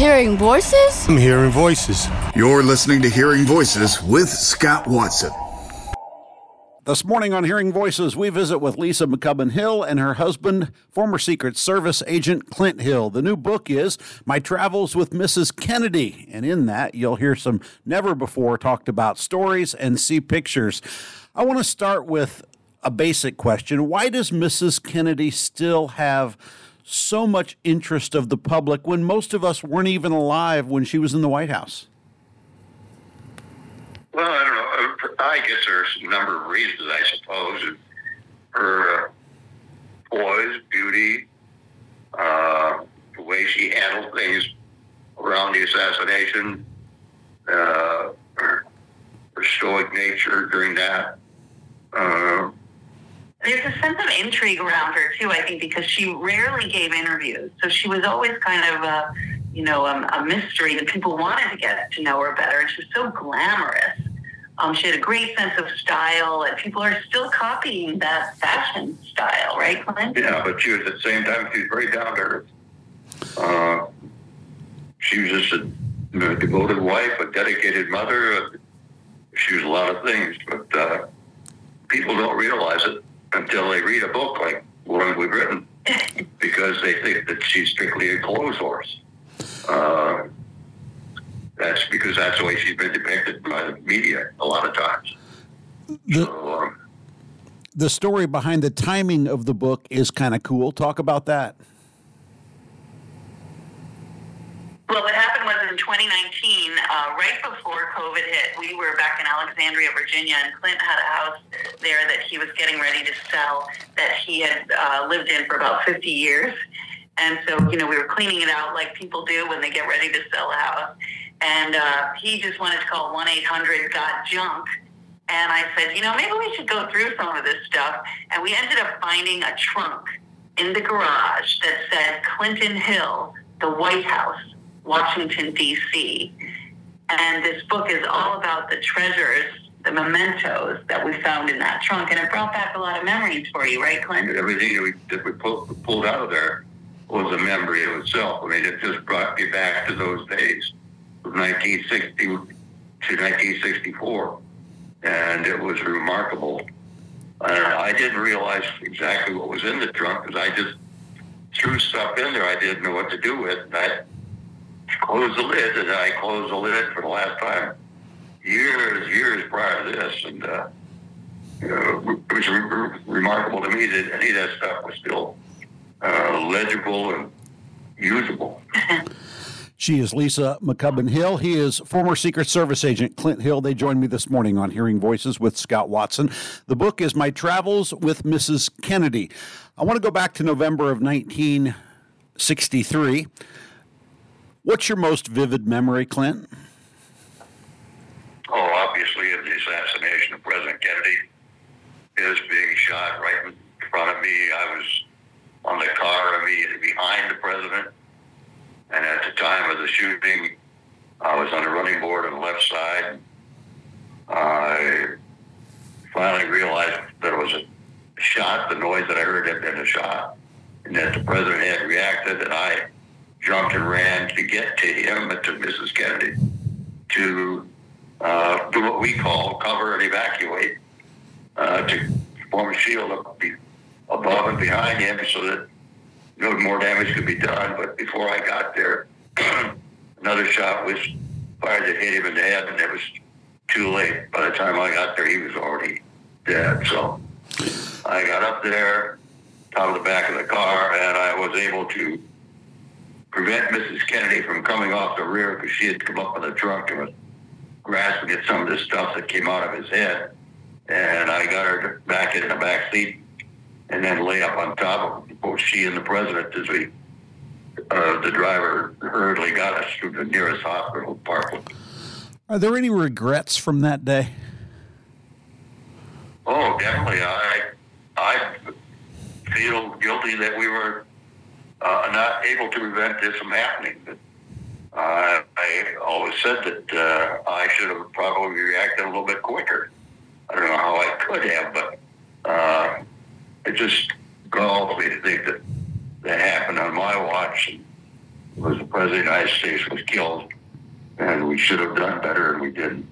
Hearing voices? I'm hearing voices. You're listening to Hearing Voices with Scott Watson. This morning on Hearing Voices, we visit with Lisa McCubbin Hill and her husband, former Secret Service agent Clint Hill. The new book is My Travels with Mrs. Kennedy, and in that, you'll hear some never before talked about stories and see pictures. I want to start with a basic question Why does Mrs. Kennedy still have so much interest of the public when most of us weren't even alive when she was in the White House? Well, I don't know. I guess there's a number of reasons, I suppose. Her uh, poise, beauty, uh, the way she handled things around the assassination, uh, her, her stoic nature during that. Uh, there's a sense of intrigue around her too. I think because she rarely gave interviews, so she was always kind of a, you know, a, a mystery that people wanted to get to know her better. And she was so glamorous. Um, she had a great sense of style, and people are still copying that fashion style, right, Clint? Yeah, but she was at the same time she was very down to earth. Uh, she was just a devoted wife, a dedicated mother. she was a lot of things, but uh, people don't realize it until they read a book like one we've written because they think that she's strictly a clothes horse. Uh, that's because that's the way she's been depicted by the media a lot of times. The, so, um, the story behind the timing of the book is kind of cool. Talk about that. Well, what happened was in 2019, uh, right before COVID hit, we were back in Alexandria, Virginia, and Clint had a house there that he was getting ready to sell that he had uh, lived in for about 50 years. And so, you know, we were cleaning it out like people do when they get ready to sell a house. And uh, he just wanted to call 1 800 Got Junk. And I said, you know, maybe we should go through some of this stuff. And we ended up finding a trunk in the garage that said Clinton Hill, the White House. Washington, D.C. And this book is all about the treasures, the mementos that we found in that trunk. And it brought back a lot of memories for you, right, Clint? Everything that we, that we pulled, pulled out of there was a memory of itself. I mean, it just brought me back to those days of 1960 to 1964. And it was remarkable. And I didn't realize exactly what was in the trunk because I just threw stuff in there I didn't know what to do with. And I closed the lid, and I closed the lid for the last time years, years prior to this, and uh, you know, it was re- remarkable to me that any of that stuff was still uh, legible and usable. She is Lisa McCubbin Hill. He is former Secret Service agent Clint Hill. They joined me this morning on Hearing Voices with Scott Watson. The book is My Travels with Mrs. Kennedy. I want to go back to November of 1963. What's your most vivid memory, Clint? Oh, obviously, of the assassination of President Kennedy. His being shot right in front of me. I was on the car immediately behind the president. And at the time of the shooting, I was on the running board on the left side. I finally realized that it was a shot. The noise that I heard had been a shot. And that the president had reacted, and I and ran to get to him and to Mrs. Kennedy to uh, do what we call cover and evacuate, uh, to form a shield above and behind him so that no more damage could be done. But before I got there, another shot was fired that hit him in the head, and it was too late. By the time I got there, he was already dead. So I got up there, top of the back of the car, and I was able to prevent Mrs. Kennedy from coming off the rear because she had come up in the trunk and was grasping at some of the stuff that came out of his head. And I got her back in the back seat and then lay up on top of both she and the president as we, uh, the driver hurriedly got us to the nearest hospital, Parkland. Are there any regrets from that day? Oh, definitely. I I feel guilty that we were uh, not able to prevent this from happening. But uh, I always said that uh, I should have probably reacted a little bit quicker. I don't know how I could have, but uh, it just galls me to think that that happened on my watch. And was the President of the United States was killed, and we should have done better, and we didn't.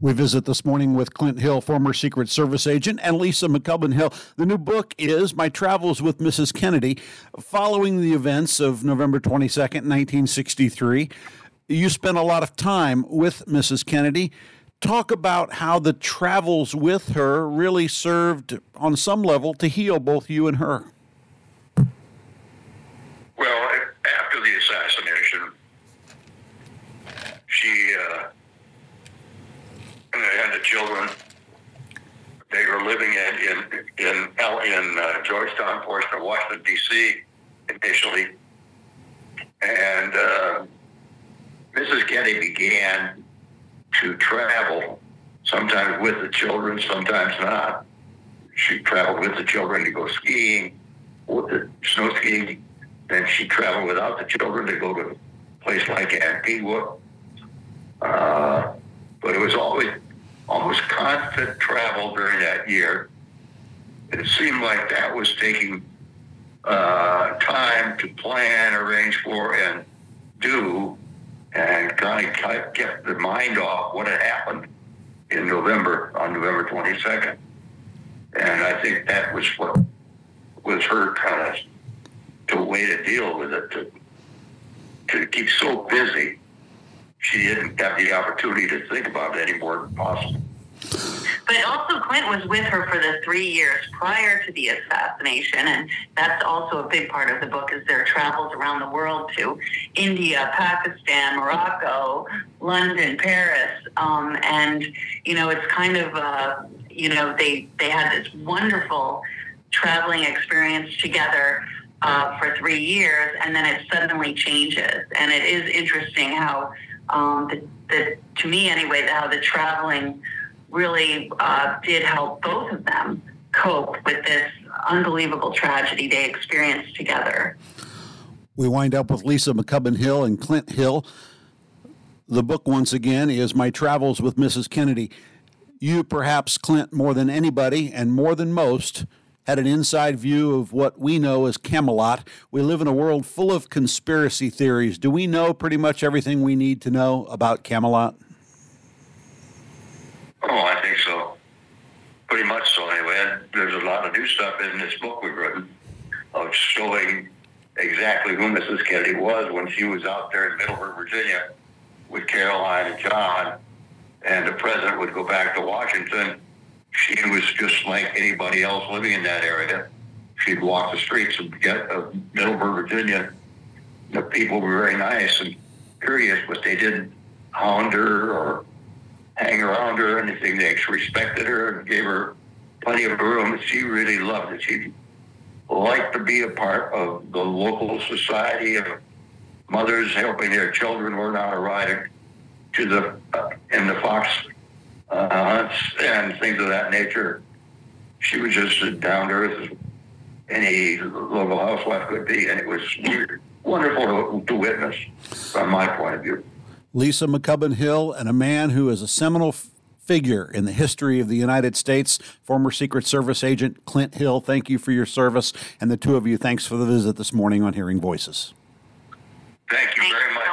We visit this morning with Clint Hill, former Secret Service agent, and Lisa McCubbin Hill. The new book is My Travels with Mrs. Kennedy, following the events of November 22nd, 1963. You spent a lot of time with Mrs. Kennedy. Talk about how the travels with her really served, on some level, to heal both you and her. Well, after the assassination, she uh, had the children. They were living in in in, in uh, Georgetown, portion of Washington D.C. initially, and uh, Mrs. Kennedy began to travel, sometimes with the children, sometimes not. She traveled with the children to go skiing, with the snow skiing then she traveled without the children to go to a place like Antigua. Uh, but it was always almost constant travel during that year. It seemed like that was taking uh, time to plan, arrange for, and do, and kind of kept the mind off what had happened in November, on November 22nd. And I think that was what was her kind of to way to deal with it, to, to keep so busy, she didn't have the opportunity to think about it any more than possible. But also, Clint was with her for the three years prior to the assassination, and that's also a big part of the book. Is their travels around the world to India, Pakistan, Morocco, London, Paris, um, and you know, it's kind of uh, you know they they had this wonderful traveling experience together uh, for three years, and then it suddenly changes. And it is interesting how, um, the, the, to me anyway, how the traveling really uh, did help both of them cope with this unbelievable tragedy they experienced together. We wind up with Lisa McCubbin Hill and Clint Hill. The book, once again, is My Travels with Mrs. Kennedy. You, perhaps, Clint, more than anybody and more than most, had an inside view of what we know as Camelot. We live in a world full of conspiracy theories. Do we know pretty much everything we need to know about Camelot? Oh, I think so. Pretty much so, anyway. There's a lot of new stuff in this book we've written of showing exactly who Mrs. Kennedy was when she was out there in Middleburg, Virginia with Caroline and John, and the president would go back to Washington she was just like anybody else living in that area. She'd walk the streets of, of Middleburg, Virginia. The people were very nice and curious, but they didn't hound her or hang around her or anything. They respected her and gave her plenty of room. She really loved it. She liked to be a part of the local society of mothers helping their children learn how to ride to the in the fox uh, and things of that nature. She was just as down to earth as any local housewife could be, and it was weird, wonderful to, to witness from my point of view. Lisa McCubbin Hill, and a man who is a seminal f- figure in the history of the United States, former Secret Service agent Clint Hill. Thank you for your service. And the two of you, thanks for the visit this morning on Hearing Voices. Thank you very much.